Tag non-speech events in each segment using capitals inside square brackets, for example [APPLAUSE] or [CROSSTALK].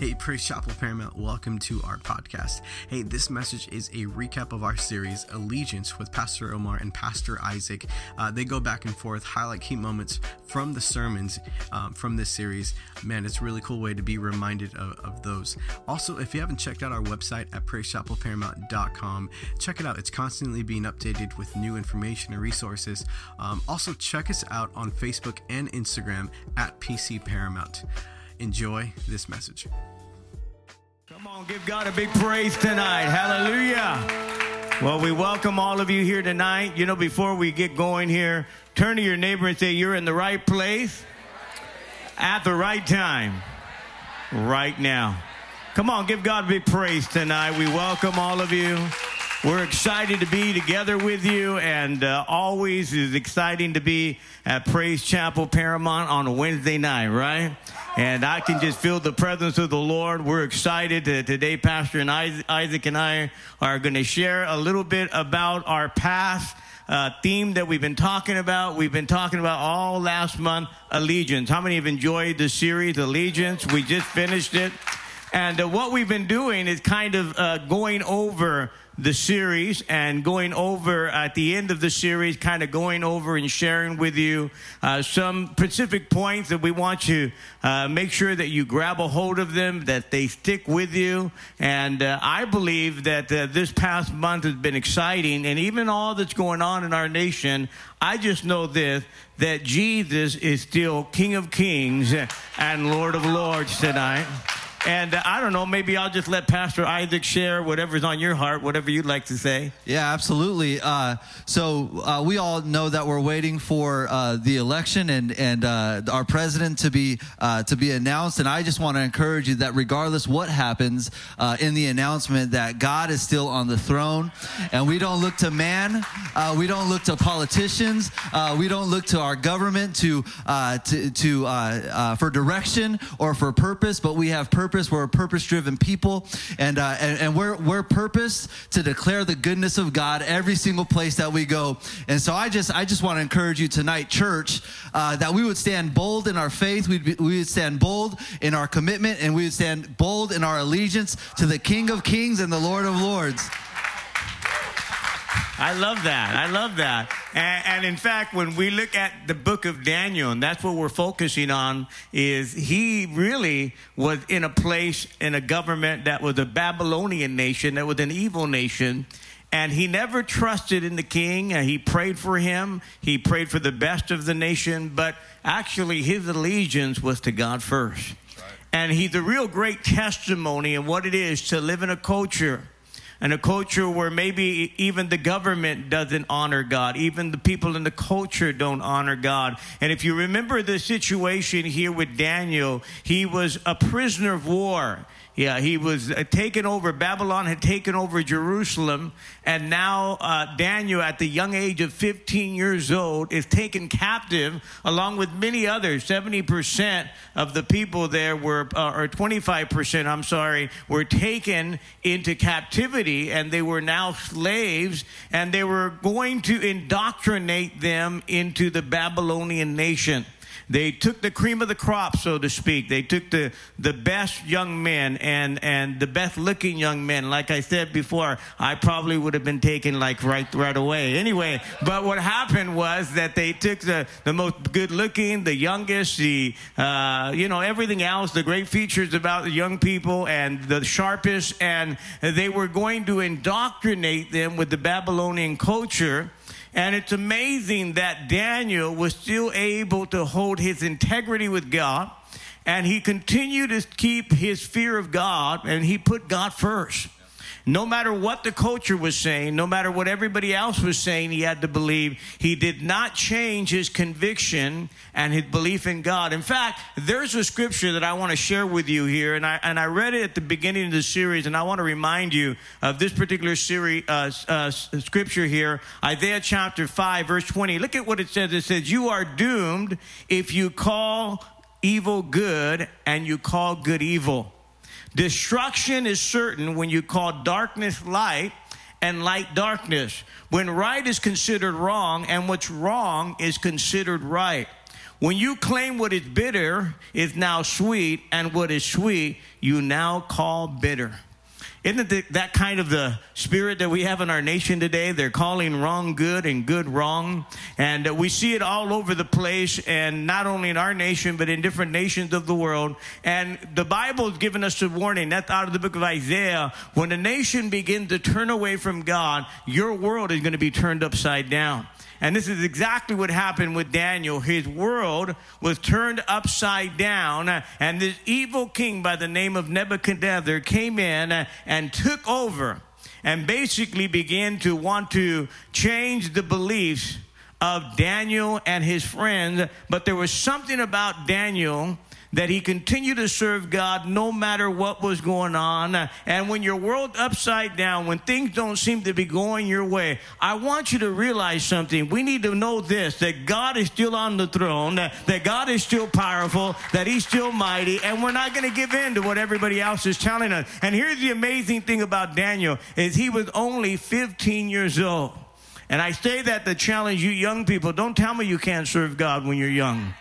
Hey, Praise Chapel Paramount, welcome to our podcast. Hey, this message is a recap of our series, Allegiance, with Pastor Omar and Pastor Isaac. Uh, they go back and forth, highlight key moments from the sermons um, from this series. Man, it's a really cool way to be reminded of, of those. Also, if you haven't checked out our website at praisechapelparamount.com, check it out. It's constantly being updated with new information and resources. Um, also, check us out on Facebook and Instagram at PC Paramount. Enjoy this message. Come on, give God a big praise tonight. Hallelujah. Well, we welcome all of you here tonight. You know, before we get going here, turn to your neighbor and say, You're in the right place at the right time right now. Come on, give God a big praise tonight. We welcome all of you. We're excited to be together with you, and uh, always is exciting to be at Praise Chapel Paramount on a Wednesday night, right? And I can just feel the presence of the Lord. We're excited that today, Pastor and Isaac and I are going to share a little bit about our past. Uh, theme that we've been talking about. We've been talking about all last month, Allegiance. How many have enjoyed the series, Allegiance? We just finished it. And uh, what we've been doing is kind of uh, going over the series and going over at the end of the series, kind of going over and sharing with you uh, some specific points that we want you uh, make sure that you grab a hold of them, that they stick with you. And uh, I believe that uh, this past month has been exciting, and even all that's going on in our nation, I just know this that Jesus is still King of Kings and Lord of Lords tonight. And uh, I don't know, maybe I'll just let Pastor Isaac share whatever's on your heart, whatever you'd like to say. Yeah, absolutely. Uh, so uh, we all know that we're waiting for uh, the election and and uh, our president to be uh, to be announced. And I just want to encourage you that regardless what happens in the announcement, that God is still on the throne, and we don't look to man, we don't look to politicians, we don't look to our government to to, to for direction or for purpose, but we have purpose purpose. We're a purpose driven people. And, uh, and, and, we're, we're purpose to declare the goodness of God every single place that we go. And so I just, I just want to encourage you tonight, church, uh, that we would stand bold in our faith. We'd be, we would stand bold in our commitment and we would stand bold in our allegiance to the King of Kings and the Lord of Lords. I love that. I love that. And, and, in fact, when we look at the book of Daniel, and that's what we're focusing on, is he really was in a place in a government that was a Babylonian nation, that was an evil nation. And he never trusted in the king. He prayed for him. He prayed for the best of the nation. But actually, his allegiance was to God first. Right. And he's a real great testimony of what it is to live in a culture and a culture where maybe even the government doesn't honor God, even the people in the culture don't honor God. And if you remember the situation here with Daniel, he was a prisoner of war. Yeah, he was uh, taken over. Babylon had taken over Jerusalem, and now uh, Daniel, at the young age of 15 years old, is taken captive along with many others. 70% of the people there were, uh, or 25%, I'm sorry, were taken into captivity, and they were now slaves, and they were going to indoctrinate them into the Babylonian nation. They took the cream of the crop, so to speak. They took the, the best young men and, and the best looking young men. Like I said before, I probably would have been taken like right, right away. Anyway, but what happened was that they took the, the most good looking, the youngest, the, uh, you know, everything else, the great features about the young people and the sharpest, and they were going to indoctrinate them with the Babylonian culture and it's amazing that Daniel was still able to hold his integrity with God and he continued to keep his fear of God and he put God first. No matter what the culture was saying, no matter what everybody else was saying, he had to believe. He did not change his conviction and his belief in God. In fact, there's a scripture that I want to share with you here, and I, and I read it at the beginning of the series, and I want to remind you of this particular series, uh, uh, scripture here, Isaiah chapter 5, verse 20. Look at what it says. It says, You are doomed if you call evil good and you call good evil. Destruction is certain when you call darkness light and light darkness. When right is considered wrong and what's wrong is considered right. When you claim what is bitter is now sweet, and what is sweet you now call bitter. Isn't that kind of the spirit that we have in our nation today? They're calling wrong good and good wrong. And uh, we see it all over the place, and not only in our nation, but in different nations of the world. And the Bible has given us a warning. That's out of the book of Isaiah. When a nation begins to turn away from God, your world is going to be turned upside down. And this is exactly what happened with Daniel. His world was turned upside down, and this evil king by the name of Nebuchadnezzar came in and took over and basically began to want to change the beliefs of Daniel and his friends. But there was something about Daniel that he continued to serve God no matter what was going on. And when your world upside down, when things don't seem to be going your way, I want you to realize something. We need to know this that God is still on the throne, that God is still powerful, that he's still mighty, and we're not going to give in to what everybody else is telling us. And here's the amazing thing about Daniel is he was only 15 years old. And I say that to challenge you young people. Don't tell me you can't serve God when you're young.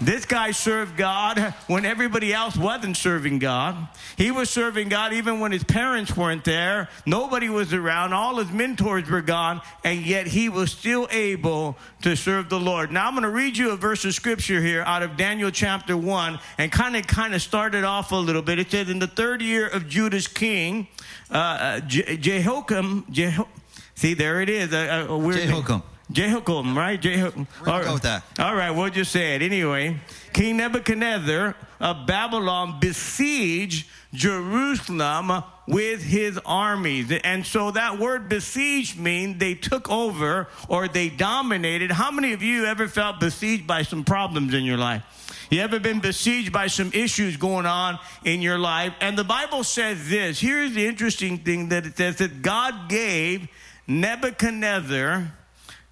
This guy served God when everybody else wasn't serving God. He was serving God even when his parents weren't there. Nobody was around. All his mentors were gone. And yet he was still able to serve the Lord. Now I'm going to read you a verse of scripture here out of Daniel chapter 1 and kind of kind of start it off a little bit. It says, In the third year of Judah's king, uh, uh Jehoiakim, Jeho- see, there it is. Uh, uh, Jehoiakim. Jehoiakim, right? Jehoiakim. We're going to go with that. All right, we'll just say it. Anyway, King Nebuchadnezzar of Babylon besieged Jerusalem with his armies. And so that word besieged means they took over or they dominated. How many of you ever felt besieged by some problems in your life? You ever been besieged by some issues going on in your life? And the Bible says this. Here's the interesting thing that it says that God gave Nebuchadnezzar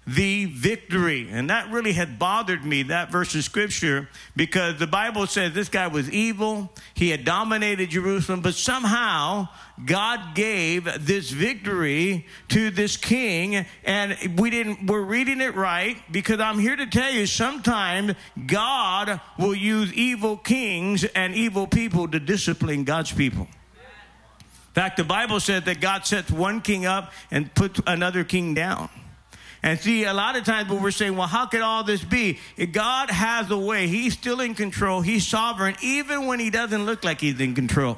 the victory. And that really had bothered me, that verse of scripture, because the Bible says this guy was evil. He had dominated Jerusalem, but somehow God gave this victory to this king. And we didn't, we're reading it right because I'm here to tell you sometimes God will use evil kings and evil people to discipline God's people. In fact, the Bible said that God sets one king up and puts another king down. And see, a lot of times when we're saying, well, how could all this be? God has a way. He's still in control. He's sovereign, even when he doesn't look like he's in control.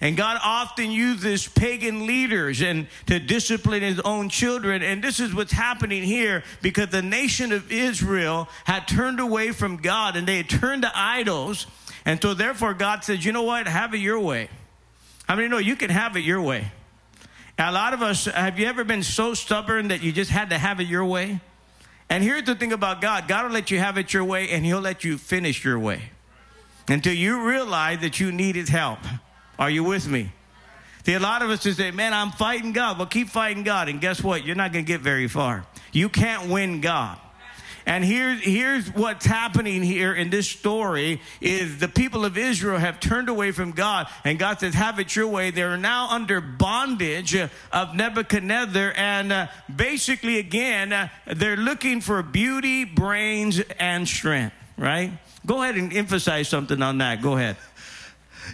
And God often uses pagan leaders and to discipline his own children. And this is what's happening here because the nation of Israel had turned away from God and they had turned to idols. And so therefore God says, you know what? Have it your way. How many know you can have it your way? A lot of us, have you ever been so stubborn that you just had to have it your way? And here's the thing about God God will let you have it your way, and He'll let you finish your way until you realize that you need His help. Are you with me? See, a lot of us just say, Man, I'm fighting God. Well, keep fighting God. And guess what? You're not going to get very far. You can't win God. And here's, here's what's happening here in this story is the people of Israel have turned away from God and God says, have it your way. They're now under bondage of Nebuchadnezzar. And uh, basically, again, uh, they're looking for beauty, brains, and strength, right? Go ahead and emphasize something on that. Go ahead.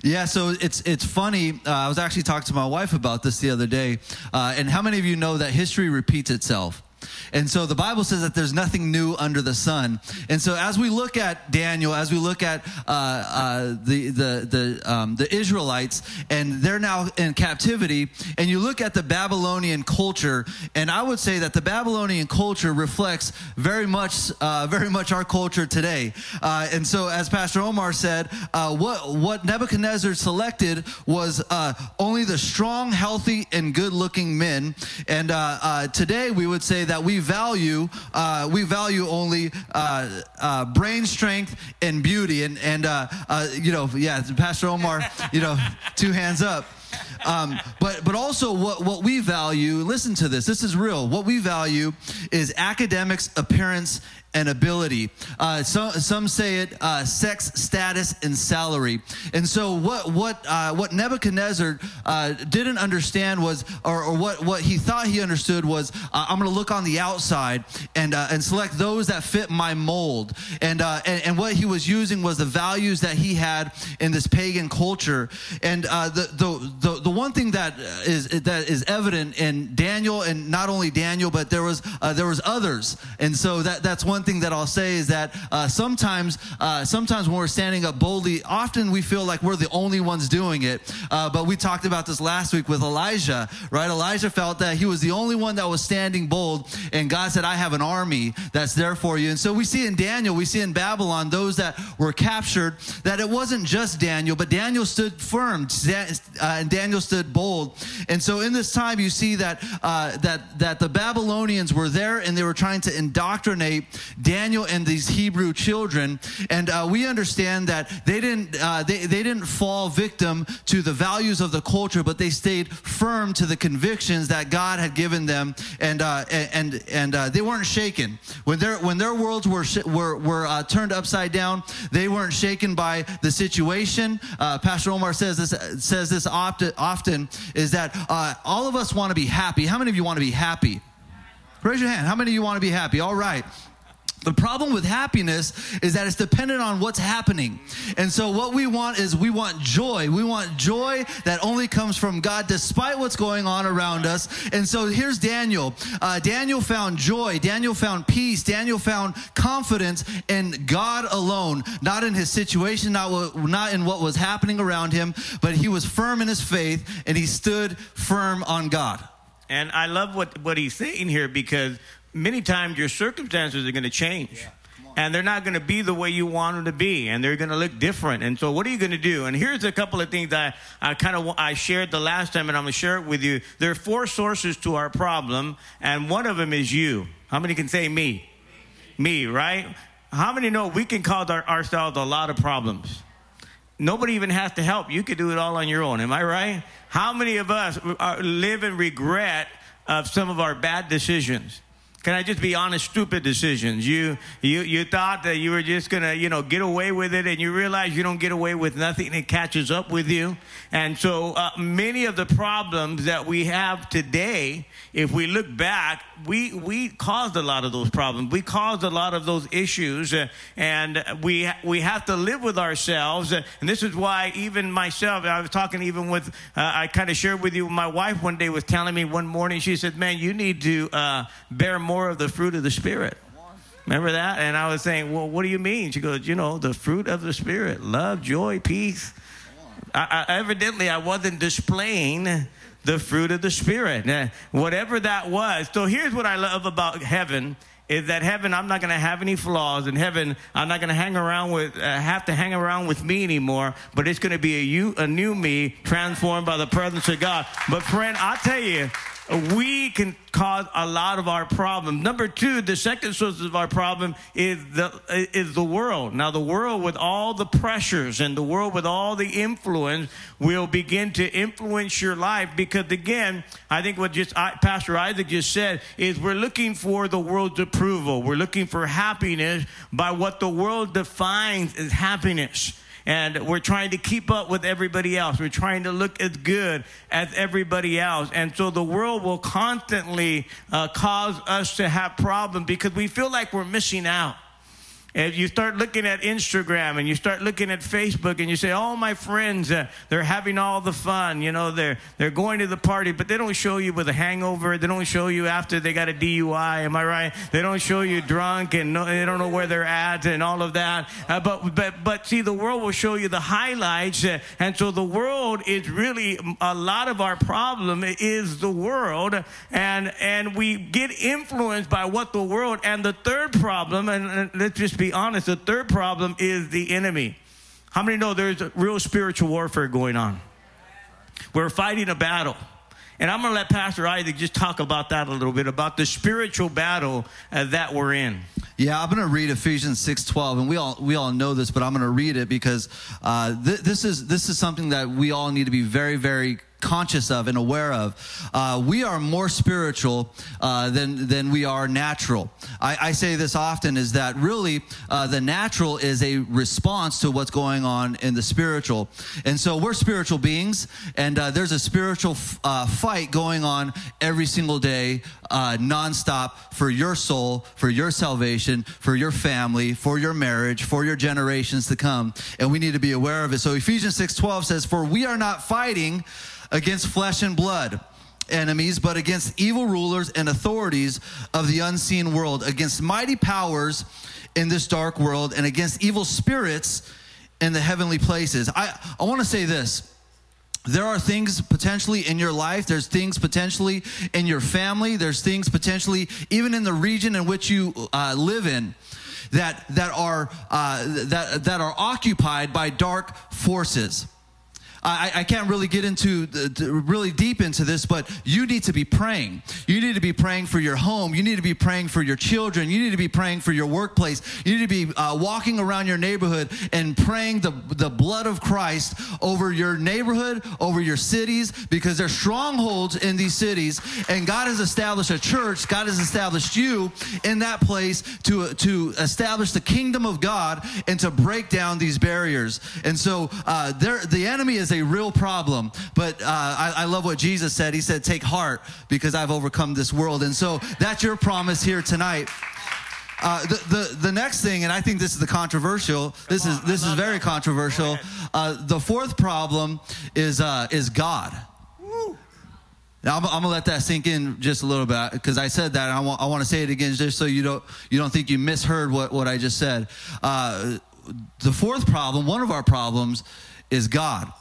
Yeah, so it's it's funny. Uh, I was actually talking to my wife about this the other day, uh, and how many of you know that history repeats itself? And so the Bible says that there's nothing new under the sun. And so as we look at Daniel, as we look at uh, uh, the the the, um, the Israelites, and they're now in captivity, and you look at the Babylonian culture, and I would say that the Babylonian culture reflects very much uh, very much our culture today. Uh, and so, as Pastor Omar said, uh, what what Nebuchadnezzar selected was uh, only the strong, healthy, and good-looking men. And today we would say that we value uh, we value only uh, uh, brain strength and beauty. And and uh, uh, you know, yeah, Pastor Omar, you know, [LAUGHS] two hands up. Um, but but also what what we value. Listen to this. This is real. What we value is academics, appearance, and ability. Uh, so, some say it uh, sex, status, and salary. And so what what uh, what Nebuchadnezzar uh, didn't understand was, or, or, what what he thought he understood was, uh, I'm going to look on the outside and uh, and select those that fit my mold. And, and, and what he was using was the values that he had in this pagan culture. And the, the the the one thing that is that is evident in Daniel, and not only Daniel, but there was there was others. And so that that's one thing that I'll say is that uh, sometimes, uh, sometimes when we're standing up boldly, often we feel like we're the only ones doing it. Uh, but we talked about this last week with Elijah, right? Elijah felt that he was the only one that was standing bold, and God said, "I have an army that's there for you." And so we see in Daniel, we see in Babylon, those that were captured, that it wasn't just Daniel, but Daniel stood firm, uh, and Daniel stood bold. And so in this time, you see that uh, that that the Babylonians were there, and they were trying to indoctrinate Daniel and these Hebrew children. And uh, we understand that they didn't, uh, they, they didn't fall victim to the values of the culture, but they stayed firm to the convictions that God had given them. And, uh, and, and uh, they weren't shaken. When their, when their worlds were, were, were uh, turned upside down, they weren't shaken by the situation. Uh, Pastor Omar says this, says this often, often is that all of us want to be happy. How many of you want to be happy? Raise your hand. How many of you want to be happy? All right. The problem with happiness is that it's dependent on what's happening. And so, what we want is we want joy. We want joy that only comes from God despite what's going on around us. And so, here's Daniel. Uh, Daniel found joy. Daniel found peace. Daniel found confidence in God alone, not in his situation, not, not in what was happening around him, but he was firm in his faith and he stood firm on God. And I love what, what he's saying here because many times your circumstances are going to change. Yeah and they're not going to be the way you want them to be and they're going to look different. And so what are you going to do? And here's a couple of things that i, I kind of i shared the last time and i'm going to share it with you. There are four sources to our problem and one of them is you. How many can say me? Me. Right? How many know we can cause our, ourselves a lot of problems? Nobody even has to help. You could do it all on your own. Am i right? How many of us are, live in regret of some of our bad decisions can I just be honest? Stupid decisions. You you you thought that you were just gonna you know get away with it, and you realize you don't get away with nothing. It catches up with you, and so uh, many of the problems that we have today, if we look back, we we caused a lot of those problems. We caused a lot of those issues, uh, and we we have to live with ourselves. Uh, and this is why even myself, I was talking even with uh, I kind of shared with you. My wife one day was telling me one morning. She said, "Man, you need to uh, bear more." More of the fruit of the Spirit. Remember that? And I was saying, well, what do you mean? She goes, you know, the fruit of the Spirit love, joy, peace. I, I, evidently, I wasn't displaying the fruit of the Spirit, now, whatever that was. So here's what I love about heaven is that heaven i'm not going to have any flaws in heaven i'm not going to hang around with uh, have to hang around with me anymore but it's going to be a, you, a new me transformed by the presence of god but friend i'll tell you we can cause a lot of our problems. Number two, the second source of our problem is the is the world. Now, the world with all the pressures and the world with all the influence will begin to influence your life because, again, I think what just Pastor Isaac just said is we're looking for the world's approval. We're looking for happiness by what the world defines as happiness and we're trying to keep up with everybody else. We're trying to look as good as everybody else. And so the world will constantly uh, cause us to have problems because we feel like we're missing out. And you start looking at Instagram and you start looking at Facebook and you say, "Oh, my friends, uh, they're having all the fun. You know, they're they're going to the party, but they don't show you with a hangover. They don't show you after they got a DUI. Am I right? They don't show you drunk and no, they don't know where they're at and all of that. Uh, but but but see, the world will show you the highlights, uh, and so the world is really a lot of our problem is the world, and and we get influenced by what the world. And the third problem, and, and let's just be be honest, the third problem is the enemy. How many know there's a real spiritual warfare going on? We're fighting a battle. And I'm going to let Pastor Isaac just talk about that a little bit, about the spiritual battle uh, that we're in. Yeah, I'm going to read Ephesians 6:12, and we all we all know this, but I'm going to read it because uh, th- this is this is something that we all need to be very very conscious of and aware of. Uh, we are more spiritual uh, than than we are natural. I, I, say this often is that really uh, the natural is a response to what's going on in the spiritual, and so we're spiritual beings, and uh, there's a spiritual f- uh, fight going on every single day, uh, nonstop for your soul, for your salvation, for your family, for your marriage, for your generations to come, and we need to be aware of it. So Ephesians six twelve says, "For we are not fighting." against flesh and blood enemies, but against evil rulers and authorities of the unseen world, against mighty powers in this dark world, and against evil spirits in the heavenly places. I, I want to say this. There are things potentially in your life. There's things potentially in your family. There's things potentially even in the region in which you uh, live in that that are uh, that that are occupied by dark forces. I, I can't really get into the, really deep into this, but you need to be praying. You need to be praying for your home. You need to be praying for your children. You need to be praying for your workplace. You need to be uh, walking around your neighborhood and praying the, the blood of Christ over your neighborhood, over your cities, because there's strongholds in these cities. And God has established a church. God has established you in that place to, to establish the kingdom of God and to break down these barriers. And so uh, there, the enemy is a real problem. But uh, I, I love what Jesus said. He said, Take heart because I've overcome this world. And so that's your promise here tonight. Uh, the, the the next thing, and I think this is the controversial. This is this is very controversial. Uh, the fourth problem is uh, is God. Now I'm, I'm, gonna let that sink in just a little bit because I said that. I want I want to say it again just so you don't you don't think you misheard what what I just said. Uh, the fourth problem, one of our problems, is God.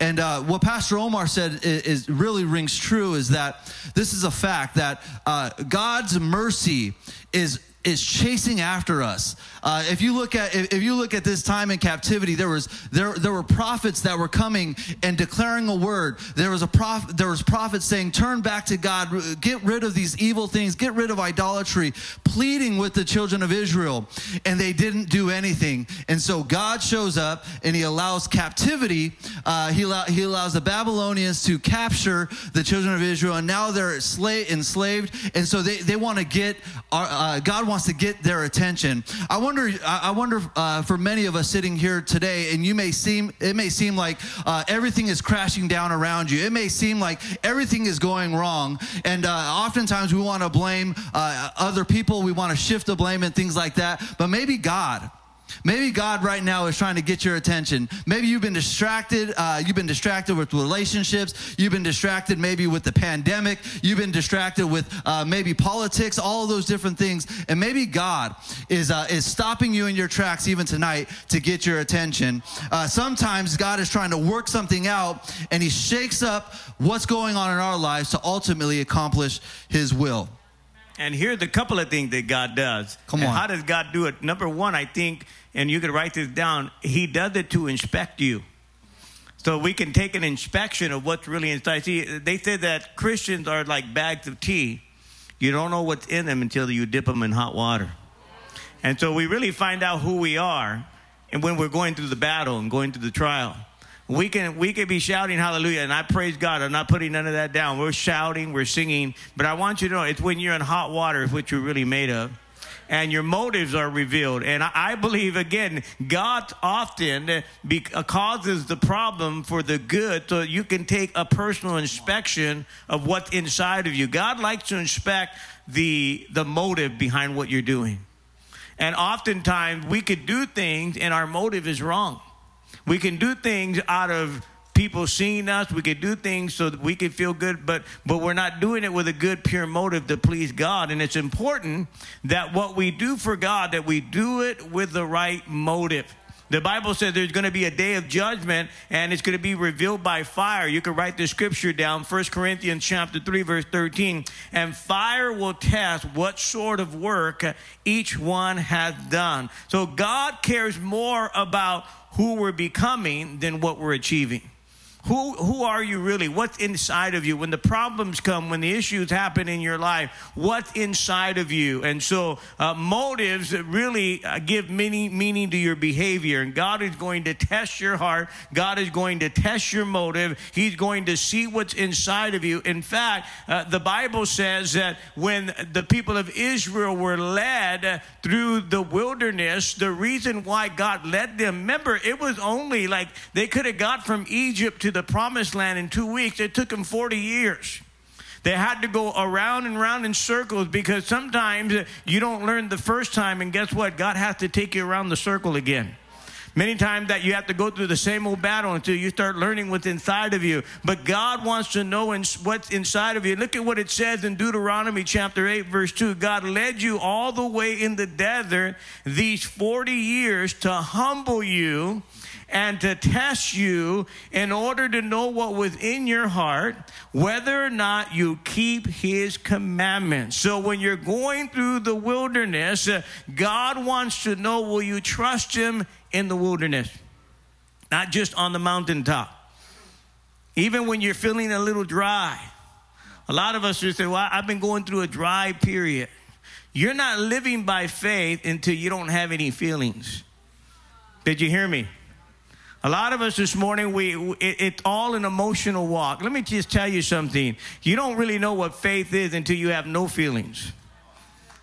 And uh, what Pastor Omar said is, is, really rings true is that this is a fact that uh, God's mercy is is chasing after us. Uh, if you look at if you look at this time in captivity, there was there there were prophets that were coming and declaring a word. There was a prophet there was prophets saying, "Turn back to God, get rid of these evil things, get rid of idolatry," pleading with the children of Israel, and they didn't do anything. And so God shows up and He allows captivity. Uh, he allow, He allows the Babylonians to capture the children of Israel, and now they're slave, enslaved. And so they they want to get our, uh, God wants to get their attention. I wonder, I wonder uh, for many of us sitting here today, and you may seem, it may seem like uh, everything is crashing down around you. It may seem like everything is going wrong, and uh, oftentimes we want to blame uh, other people. We want to shift the blame and things like that. But maybe God Maybe God right now is trying to get your attention. Maybe you've been distracted. Uh, you've been distracted with relationships. You've been distracted maybe with the pandemic. You've been distracted with uh, maybe politics, all of those different things. And maybe God is, uh, is stopping you in your tracks even tonight to get your attention. Uh, sometimes God is trying to work something out and he shakes up what's going on in our lives to ultimately accomplish his will. And here's a couple of things that God does. Come on. And how does God do it? Number one, I think and you could write this down, he does it to inspect you. So we can take an inspection of what's really inside. See, they said that Christians are like bags of tea. You don't know what's in them until you dip them in hot water. And so we really find out who we are and when we're going through the battle and going through the trial. We can we can be shouting hallelujah, and I praise God. I'm not putting none of that down. We're shouting, we're singing, but I want you to know it's when you're in hot water, is what you're really made of and your motives are revealed. And I believe, again, God often be- uh, causes the problem for the good so you can take a personal inspection of what's inside of you. God likes to inspect the, the motive behind what you're doing. And oftentimes we could do things and our motive is wrong. We can do things out of people seeing us. We could do things so that we could feel good, but but we're not doing it with a good, pure motive to please God. And it's important that what we do for God, that we do it with the right motive. The Bible says there's going to be a day of judgment and it's going to be revealed by fire. You can write the scripture down, 1 Corinthians chapter 3 verse 13, and fire will test what sort of work each one has done. So God cares more about who we're becoming than what we're achieving. Who, who are you really? What's inside of you? When the problems come, when the issues happen in your life, what's inside of you? And so, uh, motives really uh, give meaning, meaning to your behavior. And God is going to test your heart. God is going to test your motive. He's going to see what's inside of you. In fact, uh, the Bible says that when the people of Israel were led through the wilderness, the reason why God led them, remember, it was only like they could have got from Egypt to the promised land in two weeks. It took them 40 years. They had to go around and around in circles because sometimes you don't learn the first time, and guess what? God has to take you around the circle again. Many times that you have to go through the same old battle until you start learning what's inside of you. But God wants to know what's inside of you. Look at what it says in Deuteronomy chapter 8, verse 2. God led you all the way in the desert these 40 years to humble you and to test you in order to know what was in your heart, whether or not you keep his commandments. So when you're going through the wilderness, uh, God wants to know will you trust him in the wilderness? Not just on the mountaintop. Even when you're feeling a little dry. A lot of us just say, Well, I've been going through a dry period. You're not living by faith until you don't have any feelings. Did you hear me? A lot of us this morning, we it, it's all an emotional walk. Let me just tell you something. You don't really know what faith is until you have no feelings.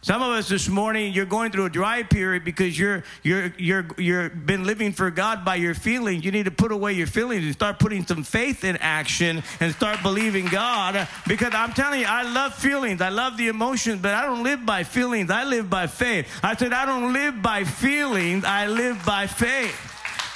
Some of us this morning, you're going through a dry period because you're you're you're you're been living for God by your feelings. You need to put away your feelings and start putting some faith in action and start believing God. Because I'm telling you, I love feelings. I love the emotions, but I don't live by feelings. I live by faith. I said I don't live by feelings. I live by faith.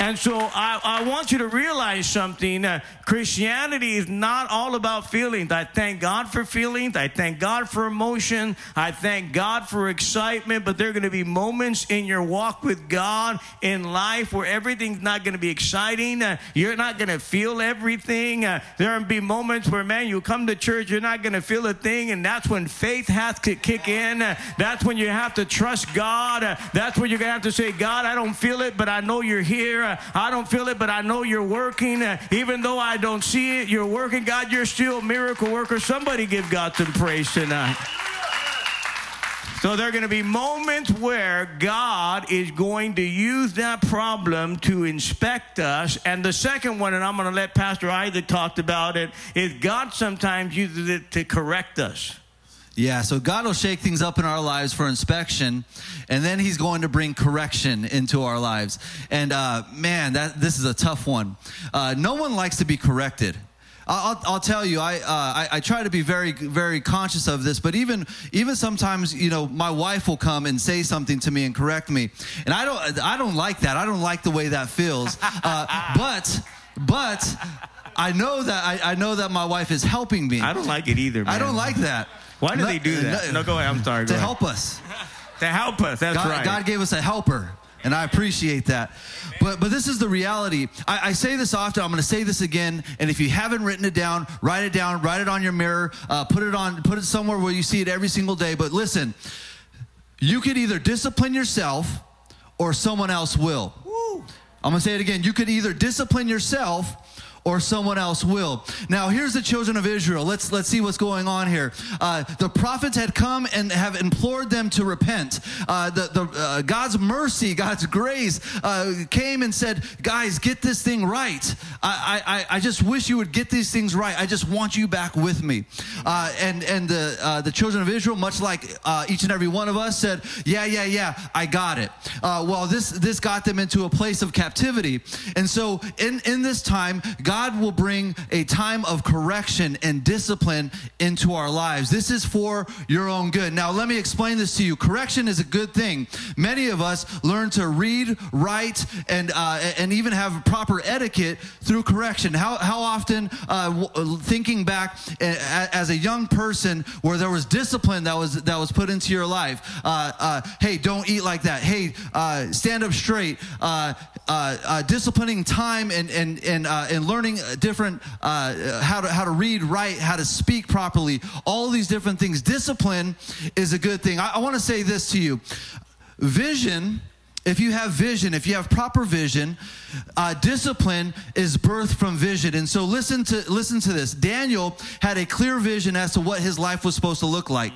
And so I, I want you to realize something. Uh, Christianity is not all about feelings. I thank God for feelings. I thank God for emotion. I thank God for excitement. But there are going to be moments in your walk with God in life where everything's not going to be exciting. Uh, you're not going to feel everything. Uh, there will be moments where, man, you come to church, you're not going to feel a thing. And that's when faith has to kick in. Uh, that's when you have to trust God. Uh, that's when you're going to have to say, God, I don't feel it, but I know you're here. I don't feel it, but I know you're working. Uh, even though I don't see it, you're working. God, you're still a miracle worker. Somebody give God some praise tonight. So there are going to be moments where God is going to use that problem to inspect us. And the second one, and I'm going to let Pastor Isaac talk about it, is God sometimes uses it to correct us. Yeah, so God will shake things up in our lives for inspection, and then He's going to bring correction into our lives. And uh, man, that this is a tough one. Uh, no one likes to be corrected. I'll, I'll tell you, I, uh, I, I try to be very very conscious of this, but even even sometimes, you know, my wife will come and say something to me and correct me, and I don't I don't like that. I don't like the way that feels. Uh, [LAUGHS] but but I know that I, I know that my wife is helping me. I don't like it either. Man. I don't like that. Why do they do that? No, go ahead. I'm sorry. to help us. to help us. That's God, right. God gave us a helper. And I appreciate that. But, but this is the reality. I, I say this often. I'm going to say this again. And if you haven't written it down, write it down, write it on your mirror, uh, put it on, put it somewhere where you see it every single day. But listen, you could either discipline yourself or someone else will. Woo. I'm going to say it again. You could either discipline yourself or someone else will. Now, here's the children of Israel. Let's let's see what's going on here. Uh, the prophets had come and have implored them to repent. Uh, the, the uh, God's mercy, God's grace uh, came and said, "Guys, get this thing right. I, I I just wish you would get these things right. I just want you back with me." Uh, and and the uh, the children of Israel, much like each and every one of us, said, "Yeah, yeah, yeah, I got it." well, this this got them into a place of captivity, and so in in this time, God God will bring a time of correction and discipline into our lives. This is for your own good. Now, let me explain this to you. Correction is a good thing. Many of us learn to read, write, and uh, and even have proper etiquette through correction. How how often, uh, thinking back as a young person, where there was discipline that was that was put into your life. Uh, uh hey, don't eat like that. Hey, uh, stand up straight. Uh, disciplining time and and and and learning learning different uh, how to how to read, write, how to speak properly. All these different things. Discipline is a good thing. I, I want to say this to you: vision if you have vision, if you have proper vision, uh, discipline is birthed from vision. And so listen to listen to this. Daniel had a clear vision as to what his life was supposed to look like.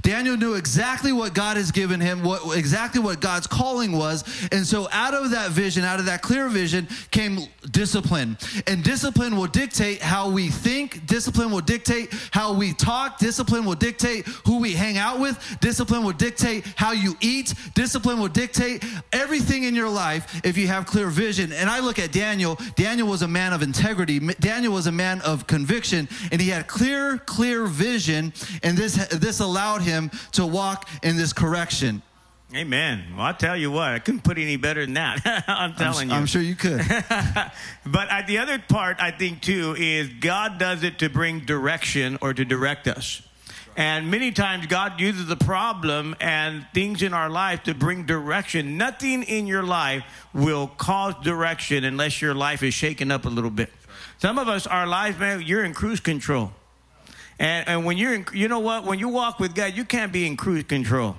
Daniel knew exactly what God has given him, what exactly what God's calling was. And so out of that vision, out of that clear vision, came discipline. And discipline will dictate how we think. Discipline will dictate how we talk. Discipline will dictate who we hang out with. Discipline will dictate how you eat. Discipline will dictate everything in your life if you have clear vision. And I look at Daniel. Daniel was a man of integrity. Daniel was a man of conviction, and he had clear, clear vision. And this this allowed him to walk in this correction. Amen. Well, I'll tell you what, I couldn't put any better than that. [LAUGHS] I'm telling I'm, you. I'm sure you could. [LAUGHS] but uh, the other part, I think, too, is God does it to bring direction or to direct us. And many times God uses the problem and things in our life to bring direction. Nothing in your life will cause direction unless your life is shaken up a little bit. Some of us, our lives, man, you're in cruise control. And, and when you're in, you know what? When you walk with God, you can't be in cruise control.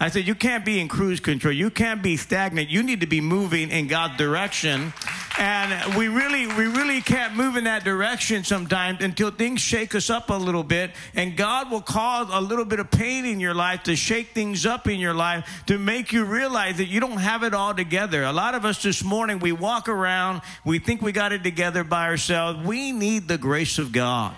I said, you can't be in cruise control. You can't be stagnant. You need to be moving in God's direction. And we really, we really can't move in that direction sometimes until things shake us up a little bit. And God will cause a little bit of pain in your life to shake things up in your life to make you realize that you don't have it all together. A lot of us this morning, we walk around, we think we got it together by ourselves. We need the grace of God.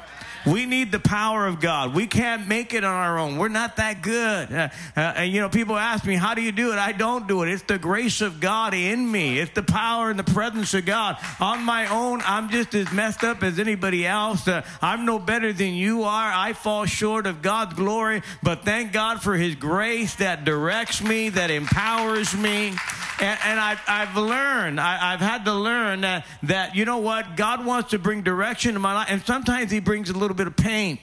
We need the power of God. We can't make it on our own. We're not that good. Uh, uh, and you know, people ask me, how do you do it? I don't do it. It's the grace of God in me. It's the power and the presence of God. On my own, I'm just as messed up as anybody else. Uh, I'm no better than you are. I fall short of God's glory, but thank God for His grace that directs me, that empowers me. And, and I, have learned, I, have had to learn that, that, you know what? God wants to bring direction in my life, and sometimes He brings a little little bit of pain.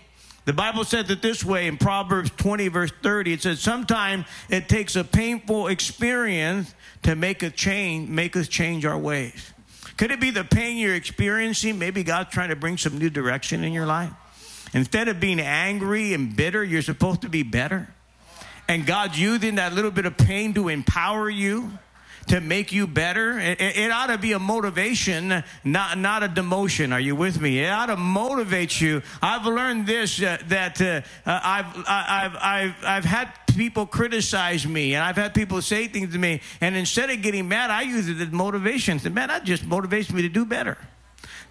The Bible says it this way in Proverbs 20, verse 30. It says, Sometimes it takes a painful experience to make a change, make us change our ways. Could it be the pain you're experiencing? Maybe God's trying to bring some new direction in your life. Instead of being angry and bitter, you're supposed to be better. And God's using that little bit of pain to empower you to make you better. It, it, ought to be a motivation, not, not a demotion. Are you with me? It ought to motivate you. I've learned this uh, that uh, uh I've, I've, I've, I've had people criticize me and I've had people say things to me, and instead of getting mad, I use it as motivation. I man, that just motivates me to do better.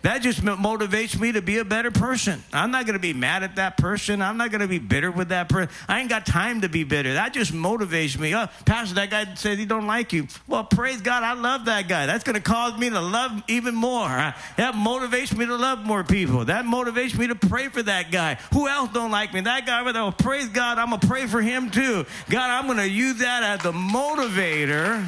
That just motivates me to be a better person. I'm not going to be mad at that person. I'm not going to be bitter with that person. I ain't got time to be bitter. That just motivates me. Oh, Pastor, that guy says he don't like you. Well, praise God, I love that guy. That's going to cause me to love even more. That motivates me to love more people. That motivates me to pray for that guy. Who else don't like me? That guy. Well, oh, praise God, I'm going to pray for him too. God, I'm going to use that as the motivator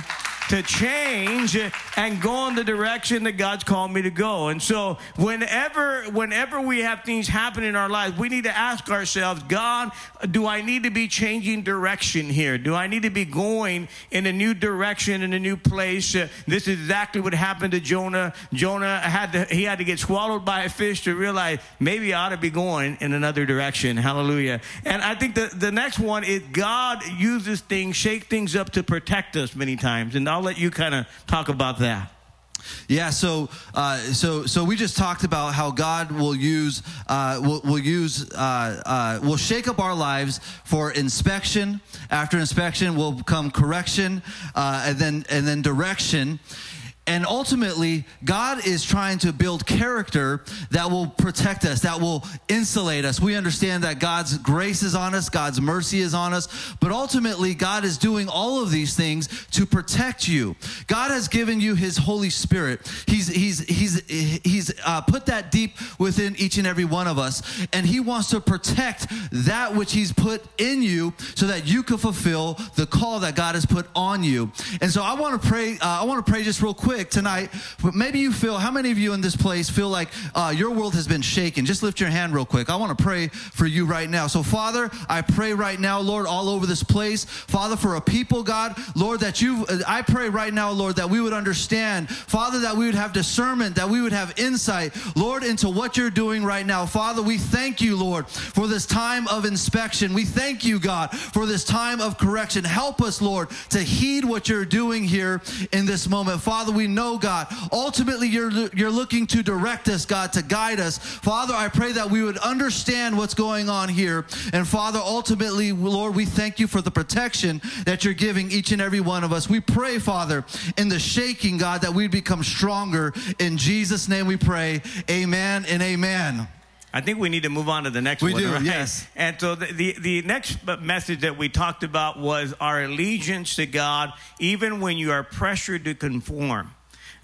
to change and go in the direction that God's called me to go. And so whenever whenever we have things happen in our lives, we need to ask ourselves, God, do I need to be changing direction here? Do I need to be going in a new direction in a new place? Uh, this is exactly what happened to Jonah. Jonah had to he had to get swallowed by a fish to realize maybe I ought to be going in another direction. Hallelujah. And I think the, the next one is God uses things, shake things up to protect us many times. And I'll let you kind of talk about that. Yeah, so uh, so so we just talked about how God will use uh, will, will use uh, uh will shake up our lives for inspection. After inspection will come correction, uh, and then and then direction. And ultimately, God is trying to build character that will protect us, that will insulate us. We understand that God's grace is on us, God's mercy is on us, but ultimately, God is doing all of these things to protect you. God has given you His Holy Spirit. He's He's He's He's uh, put that deep within each and every one of us, and He wants to protect that which He's put in you, so that you can fulfill the call that God has put on you. And so, I want to pray. Uh, I want to pray just real quick quick tonight, but maybe you feel, how many of you in this place feel like uh, your world has been shaken? Just lift your hand real quick. I want to pray for you right now. So, Father, I pray right now, Lord, all over this place, Father, for a people, God, Lord, that you, I pray right now, Lord, that we would understand, Father, that we would have discernment, that we would have insight, Lord, into what you're doing right now. Father, we thank you, Lord, for this time of inspection. We thank you, God, for this time of correction. Help us, Lord, to heed what you're doing here in this moment. Father, we know, God, ultimately you're, you're looking to direct us, God, to guide us. Father, I pray that we would understand what's going on here. And Father, ultimately, Lord, we thank you for the protection that you're giving each and every one of us. We pray, Father, in the shaking, God, that we'd become stronger. In Jesus' name we pray. Amen and amen. I think we need to move on to the next we one. do, right? yes. And so the, the, the next message that we talked about was our allegiance to God, even when you are pressured to conform.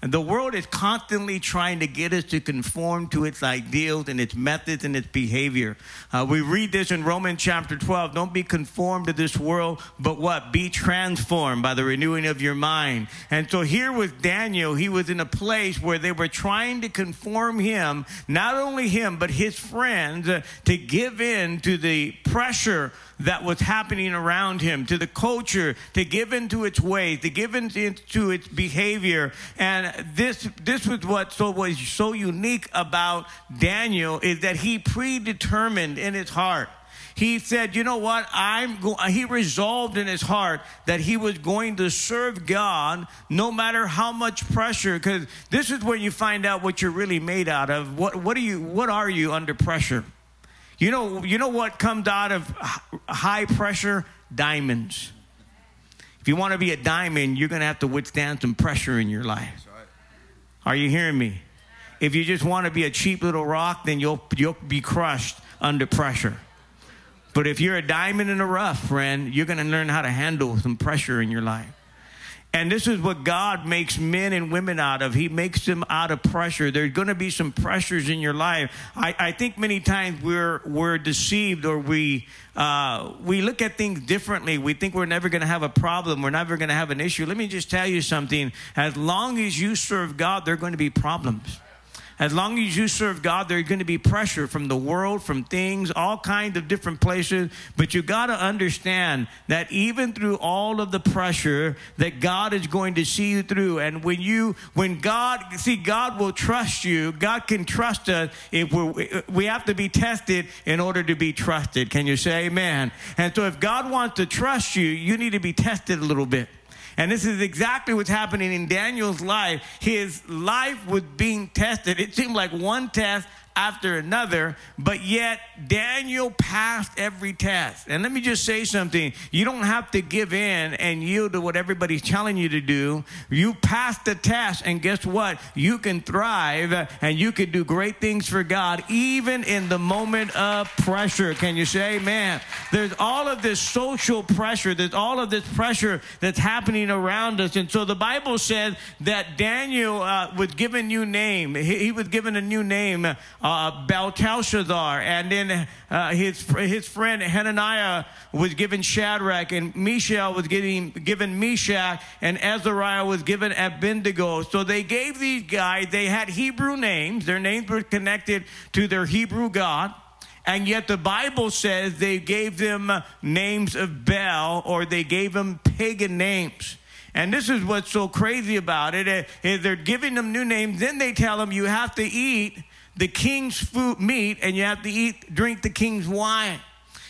And the world is constantly trying to get us to conform to its ideals and its methods and its behavior. Uh, we read this in Romans chapter 12. Don't be conformed to this world, but what? Be transformed by the renewing of your mind. And so here with Daniel, he was in a place where they were trying to conform him, not only him, but his friends, uh, to give in to the pressure that was happening around him, to the culture, to give into its ways, to give into its behavior. And this, this was what so was so unique about Daniel is that he predetermined in his heart. He said, "You know what? I'm." Go-, he resolved in his heart that he was going to serve God, no matter how much pressure. Because this is where you find out what you're really made out of. What What are you? What are you under pressure? You know, you know what comes out of high pressure? Diamonds. If you want to be a diamond, you're going to have to withstand some pressure in your life. Are you hearing me? If you just want to be a cheap little rock, then you'll you'll be crushed under pressure. But if you're a diamond in the rough, friend, you're going to learn how to handle some pressure in your life. And this is what God makes men and women out of. He makes them out of pressure. There's going to be some pressures in your life. I, I think many times we're we're deceived or we uh, we look at things differently. We think we're never going to have a problem. We're never going to have an issue. Let me just tell you something. As long as you serve God, there are going to be problems. As long as you serve God, there's going to be pressure from the world, from things, all kinds of different places. But you got to understand that even through all of the pressure, that God is going to see you through. And when you, when God, see, God will trust you. God can trust us if we're, we have to be tested in order to be trusted. Can you say amen? And so if God wants to trust you, you need to be tested a little bit. And this is exactly what's happening in Daniel's life. His life was being tested. It seemed like one test after another, but yet Daniel passed every test. And let me just say something you don't have to give in and yield to what everybody's telling you to do. You pass the test, and guess what? You can thrive and you can do great things for God, even in the moment of pressure. Can you say amen? There's all of this social pressure, there's all of this pressure that's happening around us. And so the Bible says that Daniel uh, was given new name, he, he was given a new name. Uh, Belteshazzar, and then uh, his his friend Hananiah was given Shadrach, and Mishael was getting given Meshach, and Azariah was given Abednego. So they gave these guys. They had Hebrew names. Their names were connected to their Hebrew God. And yet the Bible says they gave them names of Baal or they gave them pagan names. And this is what's so crazy about it. Is they're giving them new names. Then they tell them you have to eat the king's food meat and you have to eat drink the king's wine.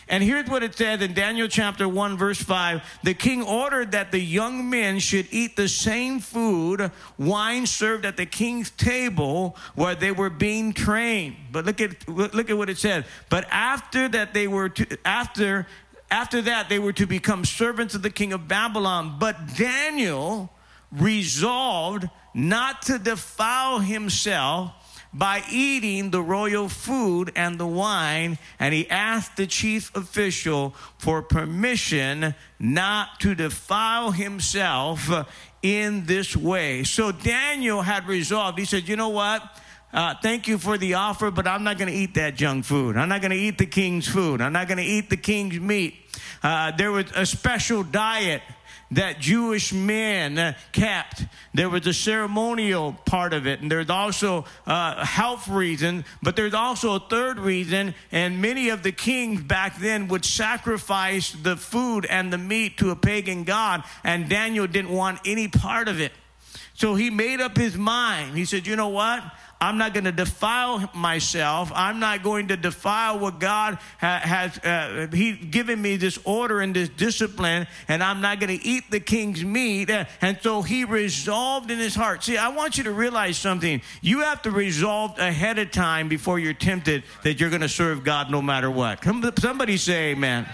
And here's what it says in Daniel chapter 1, verse 5. The king ordered that the young men should eat the same food, wine served at the king's table where they were being trained. But look at look at what it said. But after that they were to, after after that they were to become servants of the king of Babylon. But Daniel resolved not to defile himself by eating the royal food and the wine, and he asked the chief official for permission not to defile himself in this way. So Daniel had resolved, he said, You know what? Uh, thank you for the offer, but I'm not going to eat that junk food. I'm not going to eat the king's food. I'm not going to eat the king's meat. uh, there was a special diet that Jewish men uh, kept. There was a ceremonial part of it, and there's also a health reason, but there's also a third reason. And many of the kings back then would sacrifice the food and the meat to a pagan god, and Daniel didn't want any part of it. So he made up his mind. He said, You know what? I'm not going to defile myself. I'm not going to defile what God ha- has uh, He given me this order and this discipline, and I'm not going to eat the king's meat. And so he resolved in his heart. See, I want you to realize something. You have to resolve ahead of time before you're tempted that you're going to serve God no matter what. Come, Somebody say amen.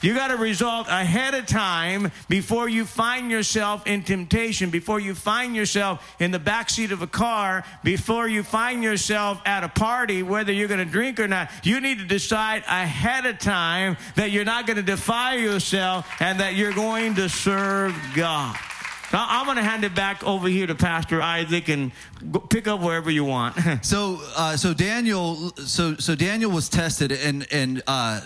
You got to resolve ahead of time before you find yourself in temptation, before you find yourself in the back seat of a car, before you find yourself at a party, whether you're going to drink or not. You need to decide ahead of time that you're not going to defile yourself and that you're going to serve God. Now, I'm going to hand it back over here to Pastor Isaac and pick up wherever you want. [LAUGHS] so, uh, so Daniel, so so Daniel was tested, and and uh,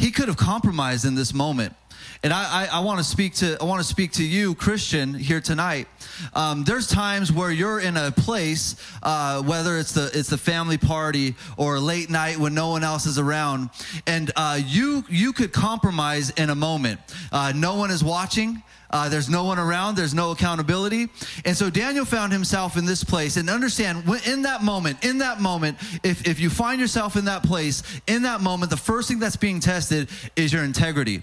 he could have compromised in this moment. And I, I, I want to speak to I want to speak to you, Christian, here tonight. Um, there's times where you're in a place, uh, whether it's the it's the family party or late night when no one else is around, and uh, you you could compromise in a moment. Uh, no one is watching. Uh, there's no one around. There's no accountability. And so Daniel found himself in this place. And understand, in that moment, in that moment, if, if you find yourself in that place, in that moment, the first thing that's being tested is your integrity.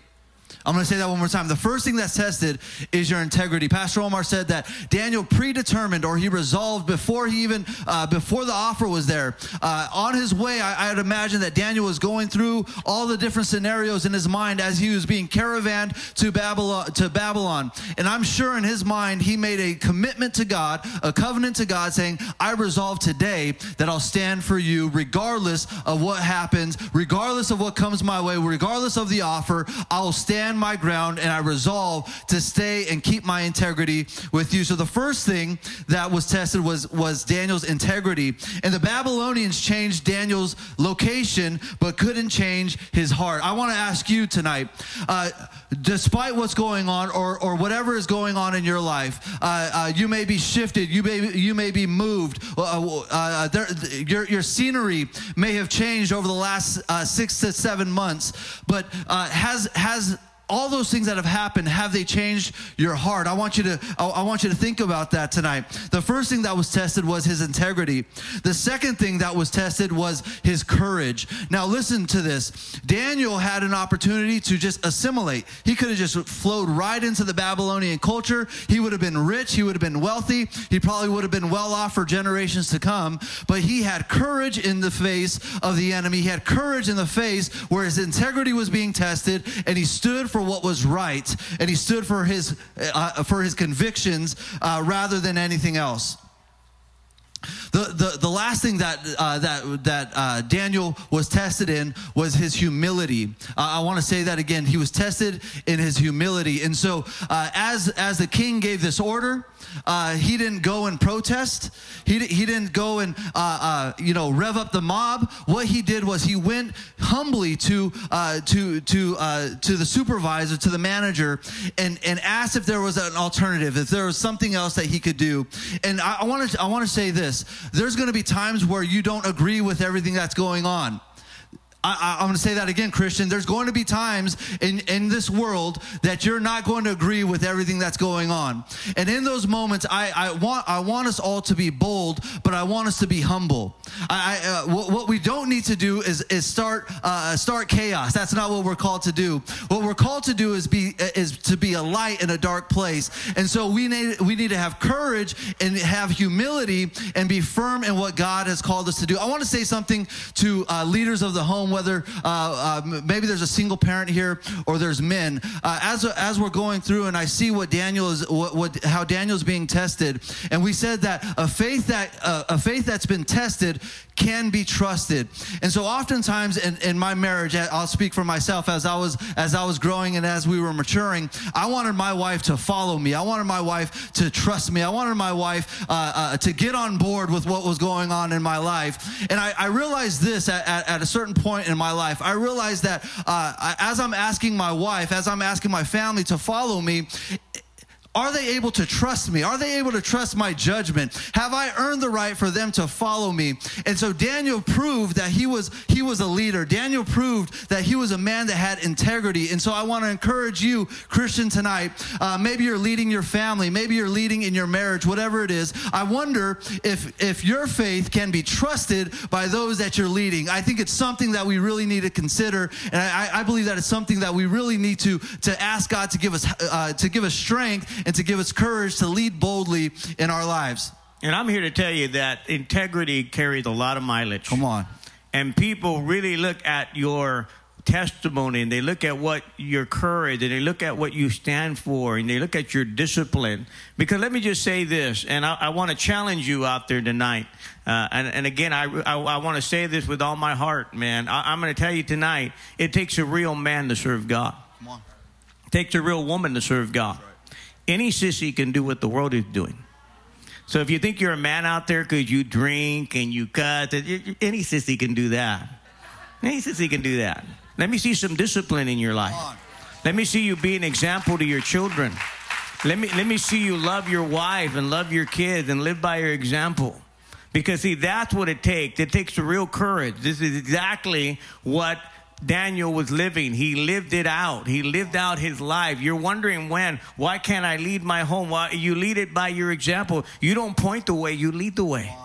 I'm going to say that one more time. The first thing that's tested is your integrity. Pastor Omar said that Daniel predetermined or he resolved before he even, uh, before the offer was there. Uh, on his way, I, I'd imagine that Daniel was going through all the different scenarios in his mind as he was being caravaned to Babylon, to Babylon. And I'm sure in his mind, he made a commitment to God, a covenant to God saying, I resolve today that I'll stand for you regardless of what happens, regardless of what comes my way, regardless of the offer, I'll stand stand my ground and I resolve to stay and keep my integrity with you. So the first thing that was tested was, was Daniel's integrity. And the Babylonians changed Daniel's location, but couldn't change his heart. I want to ask you tonight, uh, despite what's going on or, or whatever is going on in your life, uh, uh, you may be shifted, you may, you may be moved, uh, uh, there, your, your scenery may have changed over the last uh, six to seven months, but has, has all those things that have happened have they changed your heart? I want you to i want you to think about that tonight. The first thing that was tested was his integrity. The second thing that was tested was his courage. Now listen to this. Daniel had an opportunity to just assimilate. He could have just flowed right into the babylonian culture. He would have been rich. He would have been wealthy. He probably would have been well off for generations to come. But he had courage in the face of the enemy. He had courage in the face where his integrity was being tested and he stood for for what was right, and he stood for his, uh, for his convictions uh, rather than anything else. The, the, the last thing that, uh, that, that uh, Daniel was tested in was his humility. Uh, I want to say that again. He was tested in his humility. And so, uh, as, as the king gave this order, uh, he didn't go and protest. He, he didn't go and, uh, you know, rev up the mob. What he did was he went humbly to, to, to, to the supervisor, to the manager, and, and asked if there was an alternative, if there was something else that he could do. And I, I want to I want to say this there's going to be times where you don't agree with everything that's going on. I, am going to say that again, Christian. There's going to be times in, in this world that you're not going to agree with everything that's going on. And in those moments, I, I, want, I want us all to be bold, but I want us to be humble. I, I, uh, what, what, we don't need to do is, is start, uh, start chaos. That's not what we're called to do. What we're called to do is, be, is to be a light in a dark place. And so we need, we need to have courage and have humility and be firm in what God has called us to do. I want to say something to uh, leaders of the home whether uh, uh, maybe there's a single parent here or there's men. Uh, as as we're going through, and I see what Daniel is, what, what how Daniel's being tested, and we said that a faith that uh, a faith that's been tested can be trusted. And so oftentimes in, in my marriage, I'll speak for myself as I was as I was growing and as we were maturing, I wanted my wife to follow me. I wanted my wife to trust me. I wanted my wife uh, uh, to get on board with what was going on in my life. And I, I realized this at, at, at, a certain point in my life. I realized that uh, as I'm asking my wife, as I'm asking my family to follow me, are they able to trust me? Are they able to trust my judgment? Have I earned the right for them to follow me? And so Daniel proved that he was he was a leader. Daniel proved that he was a man that had integrity. And so I want to encourage you, Christian, tonight. Uh, maybe you're leading your family. Maybe you're leading in your marriage. Whatever it is, I wonder if if your faith can be trusted by those that you're leading. I think it's something that we really need to consider, and I, I believe that it's something that we really need to to ask God to give us uh, to give us strength and to give us courage to lead boldly in our lives. And I'm here to tell you that integrity carries a lot of mileage. Come on. And people really look at your testimony and they look at what your courage and they look at what you stand for and they look at your discipline. Because let me just say this, and I, I want to challenge you out there tonight. Uh, and, and, again, I, I, I want to say this with all my heart, man. I, am going to tell you tonight it takes a real man to serve God, Come on. it takes a real woman to serve God. Any sissy can do what the world is doing. So if you think you're a man out there because you drink and you cut, any sissy can do that. Any sissy can do that. Let me see some discipline in your life. Let me see you be an example to your children. Let me, let me see you love your wife and love your kids and live by your example. Because, see, that's what it takes. It takes real courage. This is exactly what Daniel was living. He lived it out. He lived out his life. You're wondering when, why can't I lead my home? Why you lead it by your example. You don't point the way, you lead the way.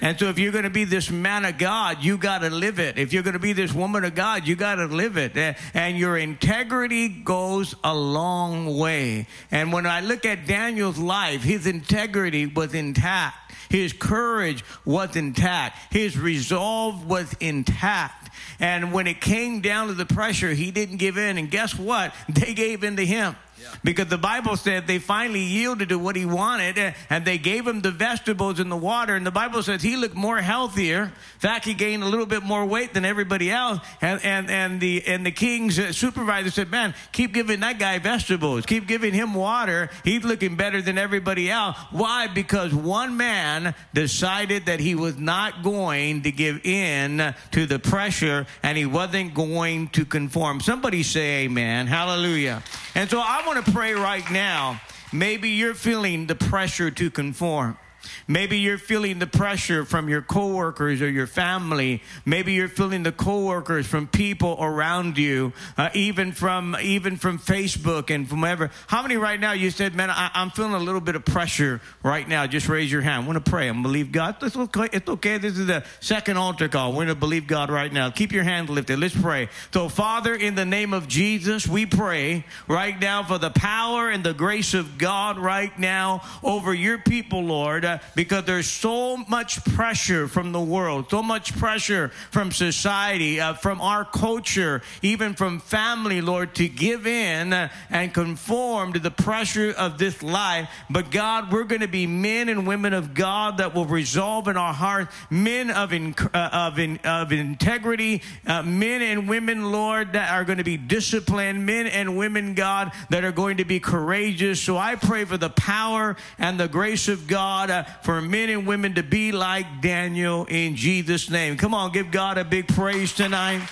And so if you're going to be this man of God, you got to live it. If you're going to be this woman of God, you got to live it. And your integrity goes a long way. And when I look at Daniel's life, his integrity was intact. His courage was intact. His resolve was intact. And when it came down to the pressure, he didn't give in. And guess what? They gave in to him. Because the Bible said they finally yielded to what he wanted and they gave him the vegetables and the water. And the Bible says he looked more healthier. In fact, he gained a little bit more weight than everybody else. And, and, and, the, and the king's supervisor said, Man, keep giving that guy vegetables, keep giving him water. He's looking better than everybody else. Why? Because one man decided that he was not going to give in to the pressure and he wasn't going to conform. Somebody say amen. Hallelujah. And so I want want to pray right now. Maybe you're feeling the pressure to conform. Maybe you're feeling the pressure from your coworkers or your family. Maybe you're feeling the coworkers from people around you, uh, even from even from Facebook and from wherever. How many right now you said, "Man, I, am feeling a little bit of pressure right now." Just raise your hand. I want to pray. I'm believe God. It's okay. It's okay. This is the second altar call. We're to believe God right now. Keep your hand lifted. Let's pray. So, Father, in the name of Jesus, we pray right now for the power and the grace of God right now over your people, Lord. Uh, because there's so much pressure from the world, so much pressure from society, uh, from our culture, even from family, Lord, to give in and conform to the pressure of this life. But God, we're going to be men and women of God that will resolve in our hearts, men of, uh, of, in, of integrity, uh, men and women, Lord, that are going to be disciplined, men and women, God, that are going to be courageous. So I pray for the power and the grace of God uh, for men and women to be like Daniel in Jesus' name. Come on, give God a big praise tonight.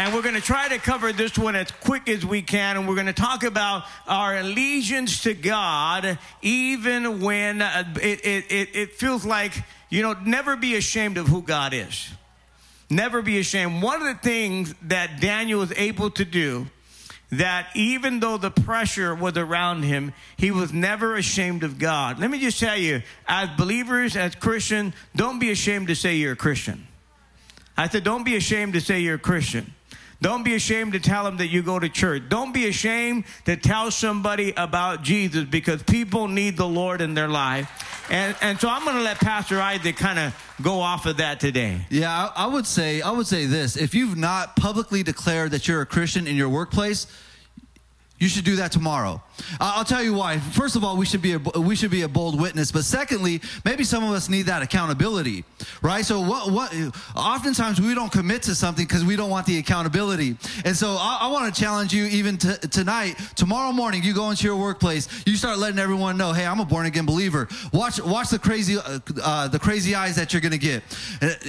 And we're going to try to cover this one as quick as we can. And we're going to talk about our allegiance to God, even when uh, it, it, it, feels like, you know, never be ashamed of who God is. Never be ashamed. One of the things that Daniel was able to do that even though the pressure was around him, he was never ashamed of God. Let me just tell you, as believers, as Christians, don't be ashamed to say you're a Christian. I said, don't be ashamed to say you're a Christian. Don't be ashamed to tell them that you go to church. Don't be ashamed to tell somebody about Jesus because people need the Lord in their life. And, and so I'm going to let Pastor Isaac kind of go off of that today. Yeah, I, I would say I would say this: if you've not publicly declared that you're a Christian in your workplace, you should do that tomorrow. I'll tell you why. First of all, we should be a, we should be a bold witness, but secondly, maybe some of us need that accountability, right? So what what oftentimes we don't commit to something because we don't want the accountability. And so I, I want to challenge you even t- tonight, tomorrow morning, you go into your workplace, you start letting everyone know, "Hey, I'm a born again believer." Watch watch the crazy uh, uh, the crazy eyes that you're going to get.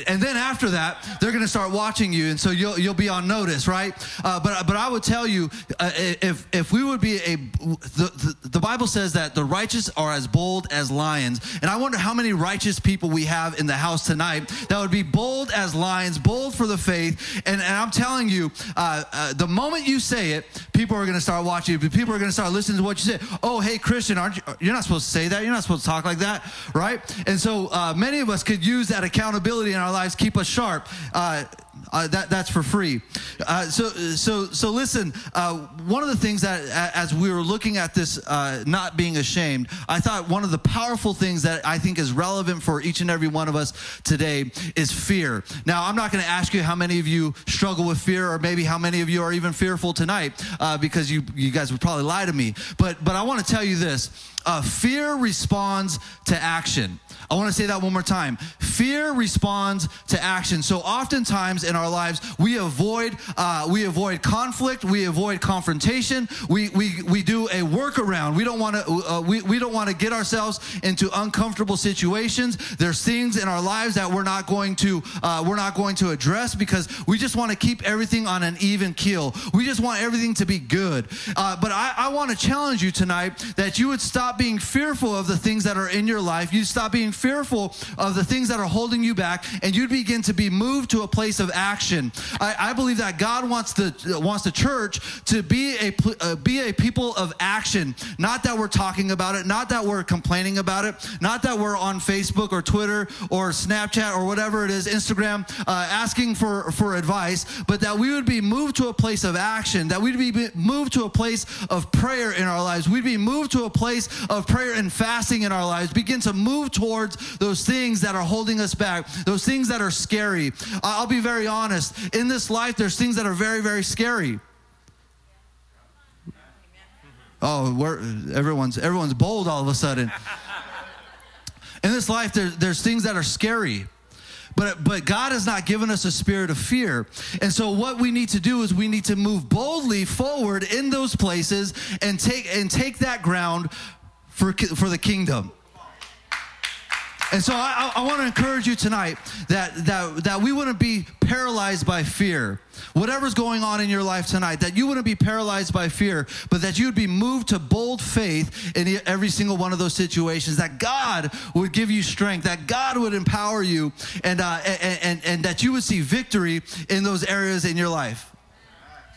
And then after that, they're going to start watching you and so you'll you'll be on notice, right? Uh, but but I would tell you uh, if if we would be a the, the, Bible says that the righteous are as bold as lions. And I wonder how many righteous people we have in the house tonight that would be bold as lions, bold for the faith. And, and I'm telling you, uh, uh, the moment you say it, people are going to start watching you. People are going to start listening to what you say. Oh, hey, Christian, aren't you? You're not supposed to say that. You're not supposed to talk like that, right? And so uh, many of us could use that accountability in our lives, keep us sharp. Uh, that, that's for free. Uh, so, so, so listen. Uh, one of the things that, as we were looking at this, uh, not being ashamed, I thought one of the powerful things that I think is relevant for each and every one of us today is fear. Now, I'm not going to ask you how many of you struggle with fear, or maybe how many of you are even fearful tonight, uh, because you, you guys would probably lie to me. But, but I want to tell you this: uh, fear responds to action. I want to say that one more time. Fear responds to action. So oftentimes in our lives, we avoid uh, we avoid conflict, we avoid confrontation, we we we do a workaround. We don't want to uh, we we don't want to get ourselves into uncomfortable situations. There's things in our lives that we're not going to uh, we're not going to address because we just want to keep everything on an even keel. We just want everything to be good. Uh, but I, I want to challenge you tonight that you would stop being fearful of the things that are in your life. You stop being fearful of the things that are holding you back, and you begin to be moved to a place of action. I, I believe that God wants the wants the church to be a uh, be a people of action. Not that we're talking about it, not that we're complaining about it, not that we're on Facebook or Twitter or Snapchat or whatever it is, Instagram, uh, asking for for advice, but that we would be moved to a place of action. That we'd be moved to a place of prayer in our lives. We'd be moved to a place of prayer and fasting in our lives. Begin to move towards those things that are holding us back, those things that are scary. I'll be very honest. In this life, there's things that are very, very scary. Oh, everyone's everyone's bold all of a sudden. In this life, there, there's things that are scary. But, but God has not given us a spirit of fear. And so what we need to do is we need to move boldly forward in those places and take and take that ground for, for the kingdom. And so I, I want to encourage you tonight that, that, that we wouldn't be paralyzed by fear. Whatever's going on in your life tonight, that you wouldn't be paralyzed by fear, but that you would be moved to bold faith in every single one of those situations, that God would give you strength, that God would empower you, and, uh, and, and, and that you would see victory in those areas in your life.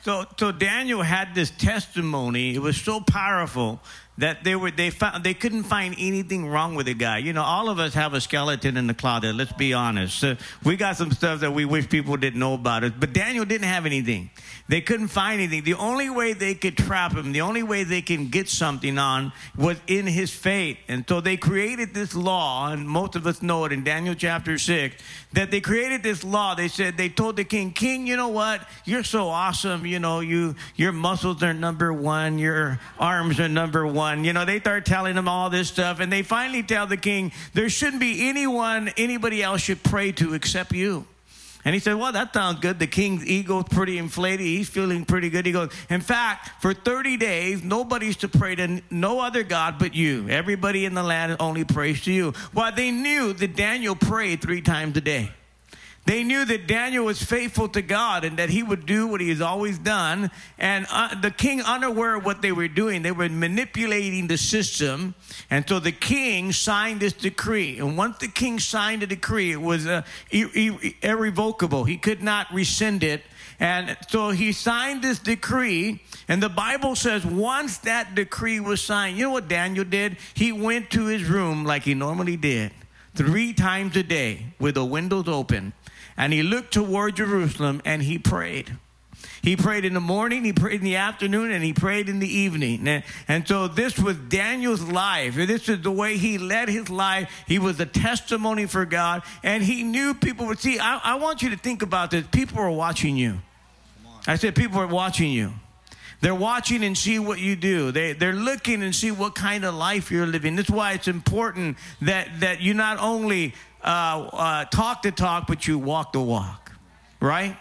So, so Daniel had this testimony. It was so powerful that they were they found they couldn't find anything wrong with the guy. You know, all of us have a skeleton in the closet. Let's be honest. We got some stuff that we wish people didn't know about us, but Daniel didn't have anything. They couldn't find anything. The only way they could trap him, the only way they can get something on was in his faith. And so they created this law, and most of us know it in Daniel chapter 6, that they created this law. They said, they told the king, King, you know what? You're so awesome. You know, you your muscles are number one, your arms are number one. You know, they start telling him all this stuff, and they finally tell the king, there shouldn't be anyone, anybody else should pray to except you. And he said, Well, that sounds good. The king's ego's pretty inflated. He's feeling pretty good. He goes, In fact, for 30 days, nobody's to pray to no other God but you. Everybody in the land only prays to you. Well, they knew that Daniel prayed three times a day. They knew that Daniel was faithful to God and that he would do what he has always done. And uh, the king, unaware of what they were doing, they were manipulating the system. And so the king signed this decree. And once the king signed the decree, it was uh, irrevocable. He could not rescind it. And so he signed this decree. And the Bible says once that decree was signed, you know what Daniel did? He went to his room like he normally did three times a day with the windows open and he looked toward Jerusalem and he prayed. He prayed in the morning, he prayed in the afternoon, and he prayed in the evening. And, so this was Daniel's life. This is the way he led his life. He was a testimony for God, and he knew people would see. I, I want you to think about this. People are watching you. I said, people are watching you. They're watching and see what you do. They, they're looking and see what kind of life you're living. That's why it's important that, that you not only uh, uh, talk the talk, but you walk the walk, right?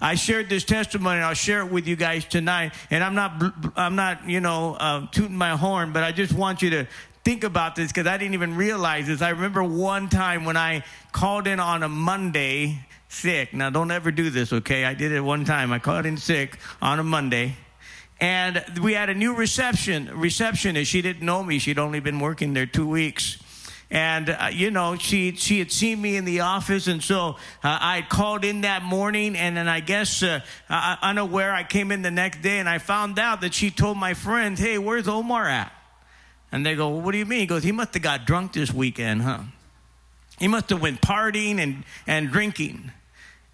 I shared this testimony. I'll share it with you guys tonight. And I'm not, I'm not, you know, uh, tooting my horn, but I just want you to think about this because I didn't even realize this. I remember one time when I called in on a Monday sick. Now, don't ever do this, okay? I did it one time. I called in sick on a Monday. And we had a new reception receptionist. She didn't know me. She'd only been working there two weeks. And, uh, you know, she, she had seen me in the office. And so uh, I called in that morning. And then I guess uh, unaware, I came in the next day and I found out that she told my friend, hey, where's Omar at? And they go, well, what do you mean? He goes, he must have got drunk this weekend, huh? He must have went partying and, and drinking.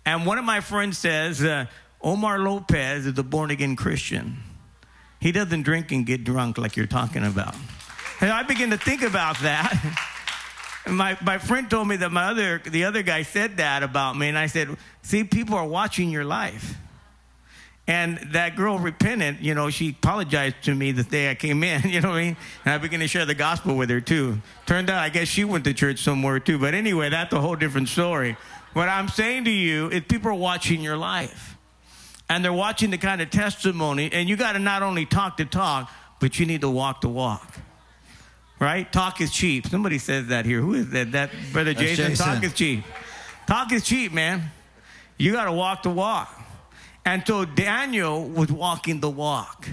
And one of my friends says, uh, Omar Lopez is a born again Christian. He doesn't drink and get drunk like you're talking about. And I begin to think about that. [LAUGHS] my, my friend told me that my other, the other guy said that about me. And I said, See, people are watching your life. And that girl repented, you know, she apologized to me the day I came in, [LAUGHS] you know what I mean? And I began to share the gospel with her too. Turned out, I guess she went to church somewhere too. But anyway, that's a whole different story. What I'm saying to you is people are watching your life. And they're watching the kind of testimony. And you got to not only talk the talk, but you need to walk the walk. Right? Talk is cheap. Somebody says that here. Who is that? That Brother Jason? Jason. Talk is cheap. Talk is cheap, man. You got to walk the walk. And so Daniel was walking the walk.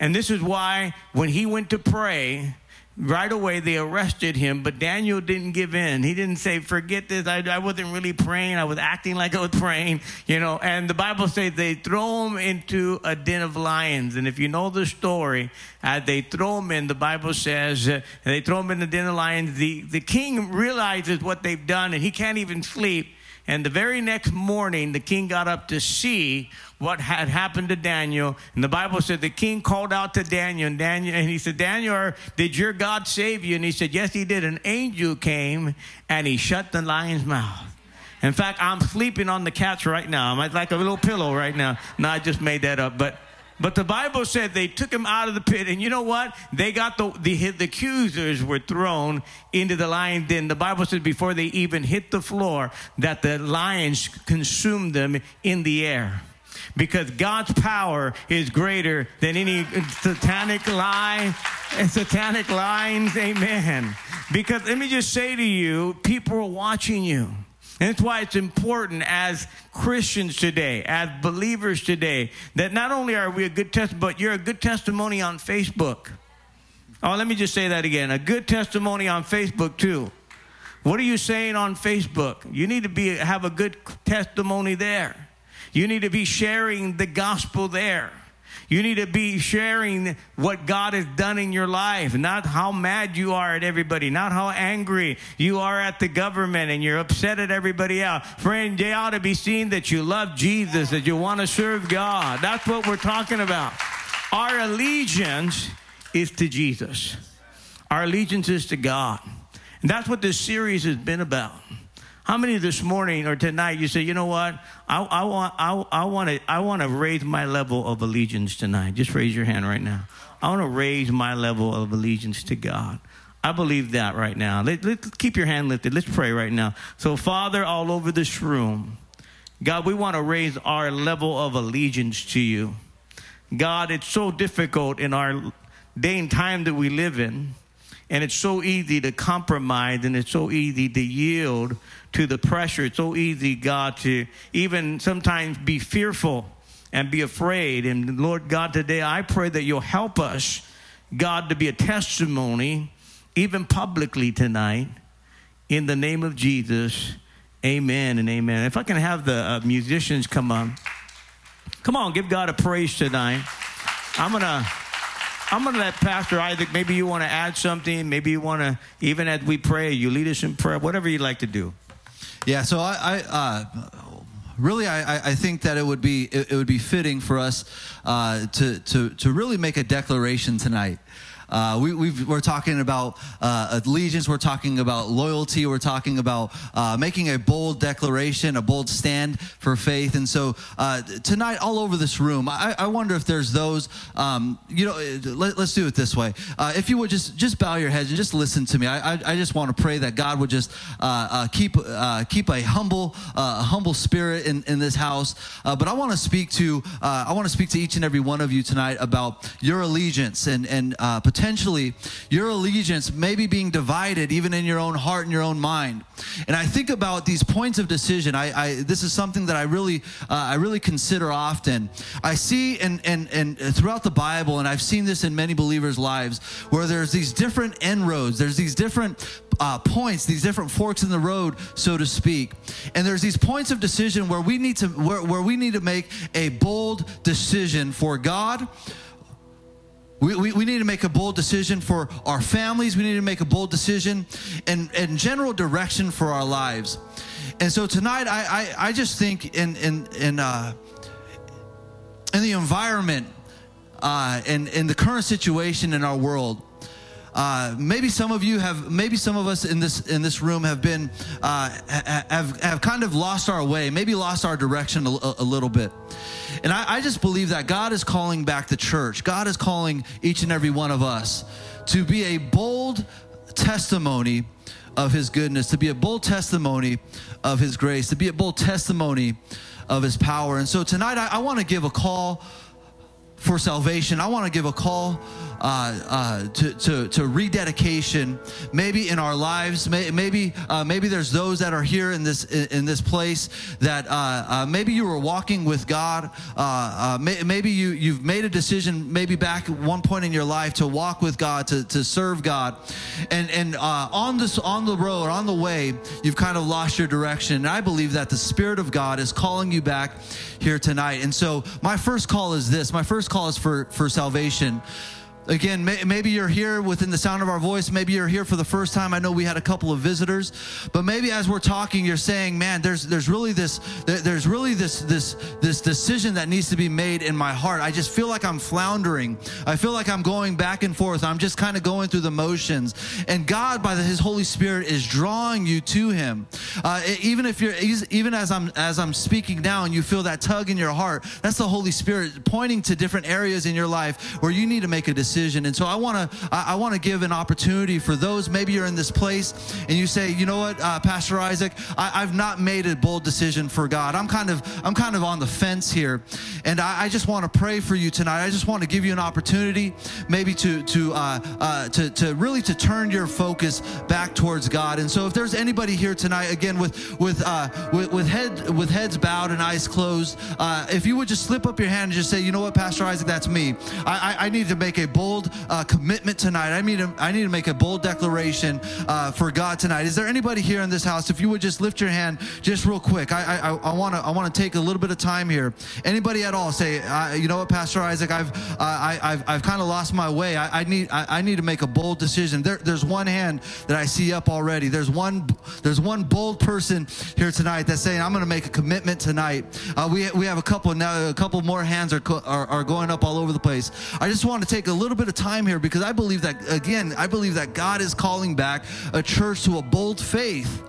And this is why when he went to pray, right away they arrested him, but Daniel didn't give in. He didn't say, Forget this. I, I wasn't really praying. I was acting like I was praying, you know. And the Bible says they throw him into a den of lions. And if you know the story, uh, they throw him in, the Bible says, uh, they throw him in the den of lions. The, the king realizes what they've done and he can't even sleep. And the very next morning, the king got up to see what had happened to Daniel. And the Bible said the king called out to Daniel, and Daniel, and he said, Daniel, did your God save you? And he said, Yes, he did. An angel came and he shut the lion's mouth. In fact, I'm sleeping on the couch right now. I'm like a little pillow right now. No, I just made that up. But but the Bible said they took him out of the pit, and you know what? They got the, the, the accusers were thrown into the lion den. The Bible says before they even hit the floor that the lions consumed them in the air. Because God's power is greater than any satanic lie and satanic lines. Amen. Because let me just say to you, people are watching you. And that's why it's important as Christians today, as believers today, that not only are we a good testimony, but you're a good testimony on Facebook. Oh, let me just say that again. A good testimony on Facebook too. What are you saying on Facebook? You need to be have a good testimony there. You need to be sharing the gospel there. You need to be sharing what God has done in your life, not how mad you are at everybody, not how angry you are at the government and you're upset at everybody else. Friend, they ought to be seen that you love Jesus, that you want to serve God. That's what we're talking about. Our allegiance is to Jesus, our allegiance is to God. And that's what this series has been about. How many this morning or tonight you say, you know what? I, I want I, I want to I want to raise my level of allegiance tonight. Just raise your hand right now. I want to raise my level of allegiance to God. I believe that right now. Let, let, keep your hand lifted. Let's pray right now. So, Father, all over this room, God, we want to raise our level of allegiance to you. God, it's so difficult in our day and time that we live in and it's so easy to compromise and it's so easy to yield to the pressure. It's so easy, God, to even sometimes be fearful and be afraid. And Lord God, today I pray that you'll help us, God, to be a testimony, even publicly tonight, in the name of Jesus. Amen and amen. If I can have the uh, musicians come on. Come on, give God a praise tonight. I'm going to. I'm going to let Pastor Isaac, maybe you want to add something. Maybe you want to, even as we pray, you lead us in prayer, whatever you'd like to do. Yeah, so I, I uh, really, I, I think that it would be, it, would be fitting for us uh, to, to, to really make a declaration tonight. Uh, we, are talking about uh, allegiance. We're talking about loyalty. We're talking about uh, making a bold declaration, a bold stand for faith. And so uh, tonight, all over this room, I, I wonder if there's those. Um, you know, let, us do it this way. Uh, if you would just just bow your heads and just listen to me. I, I, I just want to pray that God would just uh, keep keep a humble humble spirit in, in this house. but I want to speak to I want to speak to each and every one of you tonight about your allegiance and and potentially your allegiance may be being divided even in your own heart and your own mind. And I think about these points of decision. I, I this is something that I really uh, I really consider often. I see and and and throughout the Bible, and I've seen this in many believers' lives, where there's these different end roads. There's these different uh, points, these different forks in the road, so to speak. And there's these points of decision where we need to where, where we need to make a bold decision for God we, we, we, need to make a bold decision for our families. We need to make a bold decision and, and general direction for our lives. And so tonight, I, I, I just think in, in, in, uh, in the environment uh, and in the current situation in our world, uh, maybe some of you have, maybe some of us in this in this room have been uh, have have kind of lost our way, maybe lost our direction a, a little bit. And I, I just believe that God is calling back the church. God is calling each and every one of us to be a bold testimony of his goodness, to be a bold testimony of his grace, to be a bold testimony of his power. And so tonight I, I want to give a call for salvation. I want to give a call uh, uh, to, to, to, rededication, maybe in our lives. May, maybe uh, maybe there's those that are here in this in, this place that uh, uh, maybe you were walking with God. Uh, may, maybe you you've made a decision, maybe back at one point in your life to walk with God, to, to serve God, and and on this on the road, on the way, you've kind of lost your direction. And I believe that the Spirit of God is calling you back here tonight. And so my first call is this. My first call is for for salvation. Again, may, maybe you're here within the sound of our voice. Maybe you're here for the first time. I know we had a couple of visitors, but maybe as we're talking, you're saying, "Man, there's there's really this there's really this this this decision that needs to be made in my heart. I just feel like I'm floundering. I feel like I'm going back and forth. I'm just kind of going through the motions. And God, by the, His Holy Spirit, is drawing you to Him. Uh, even if you're even as I'm as I'm speaking now, and you feel that tug in your heart, that's the Holy Spirit pointing to different areas in your life where you need to make a decision decision. And so I want to I, I want to give an opportunity for those. Maybe you're in this place and you say, you know what, uh, Pastor Isaac, I, have not made a bold decision for God. I'm kind of I'm kind of on the fence here, and I, I just want to pray for you tonight. I just want to give you an opportunity, maybe to to uh, uh, to to really to turn your focus back towards God. And so if there's anybody here tonight, again with with uh, with, with head with heads bowed and eyes closed, uh, if you would just slip up your hand and just say, you know what, Pastor Isaac, that's me. I, I, I need to make a bold bold uh, commitment tonight. I need to, I need to make a bold declaration uh, for God tonight. Is there anybody here in this house? If you would just lift your hand, just real quick. I I want to I want to take a little bit of time here. Anybody at all say, you know what, Pastor Isaac, I've I, I've I've kind of lost my way. I, I need I, I, need to make a bold decision. There, there's one hand that I see up already. There's one there's one bold person here tonight that's saying I'm going to make a commitment tonight. Uh, we we have a couple now. A couple more hands are, are are going up all over the place. I just want to take a little little bit of time here because I believe that, again, I believe that God is calling back a church to a bold faith.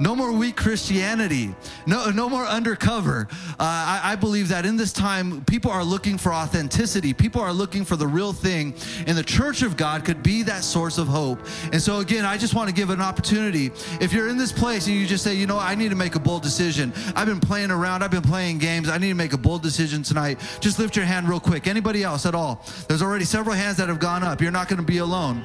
No more weak Christianity. No, no more undercover. Uh, I, I, believe that in this time, people are looking for authenticity. People are looking for the real thing. And the church of God could be that source of hope. And so, again, I just want to give an opportunity. If you're in this place and you just say, you know, I need to make a bold decision. I've been playing around, I've been playing games. I need to make a bold decision tonight. Just lift your hand real quick. Anybody else at all? There's already several hands that have gone up. You're not going to be alone.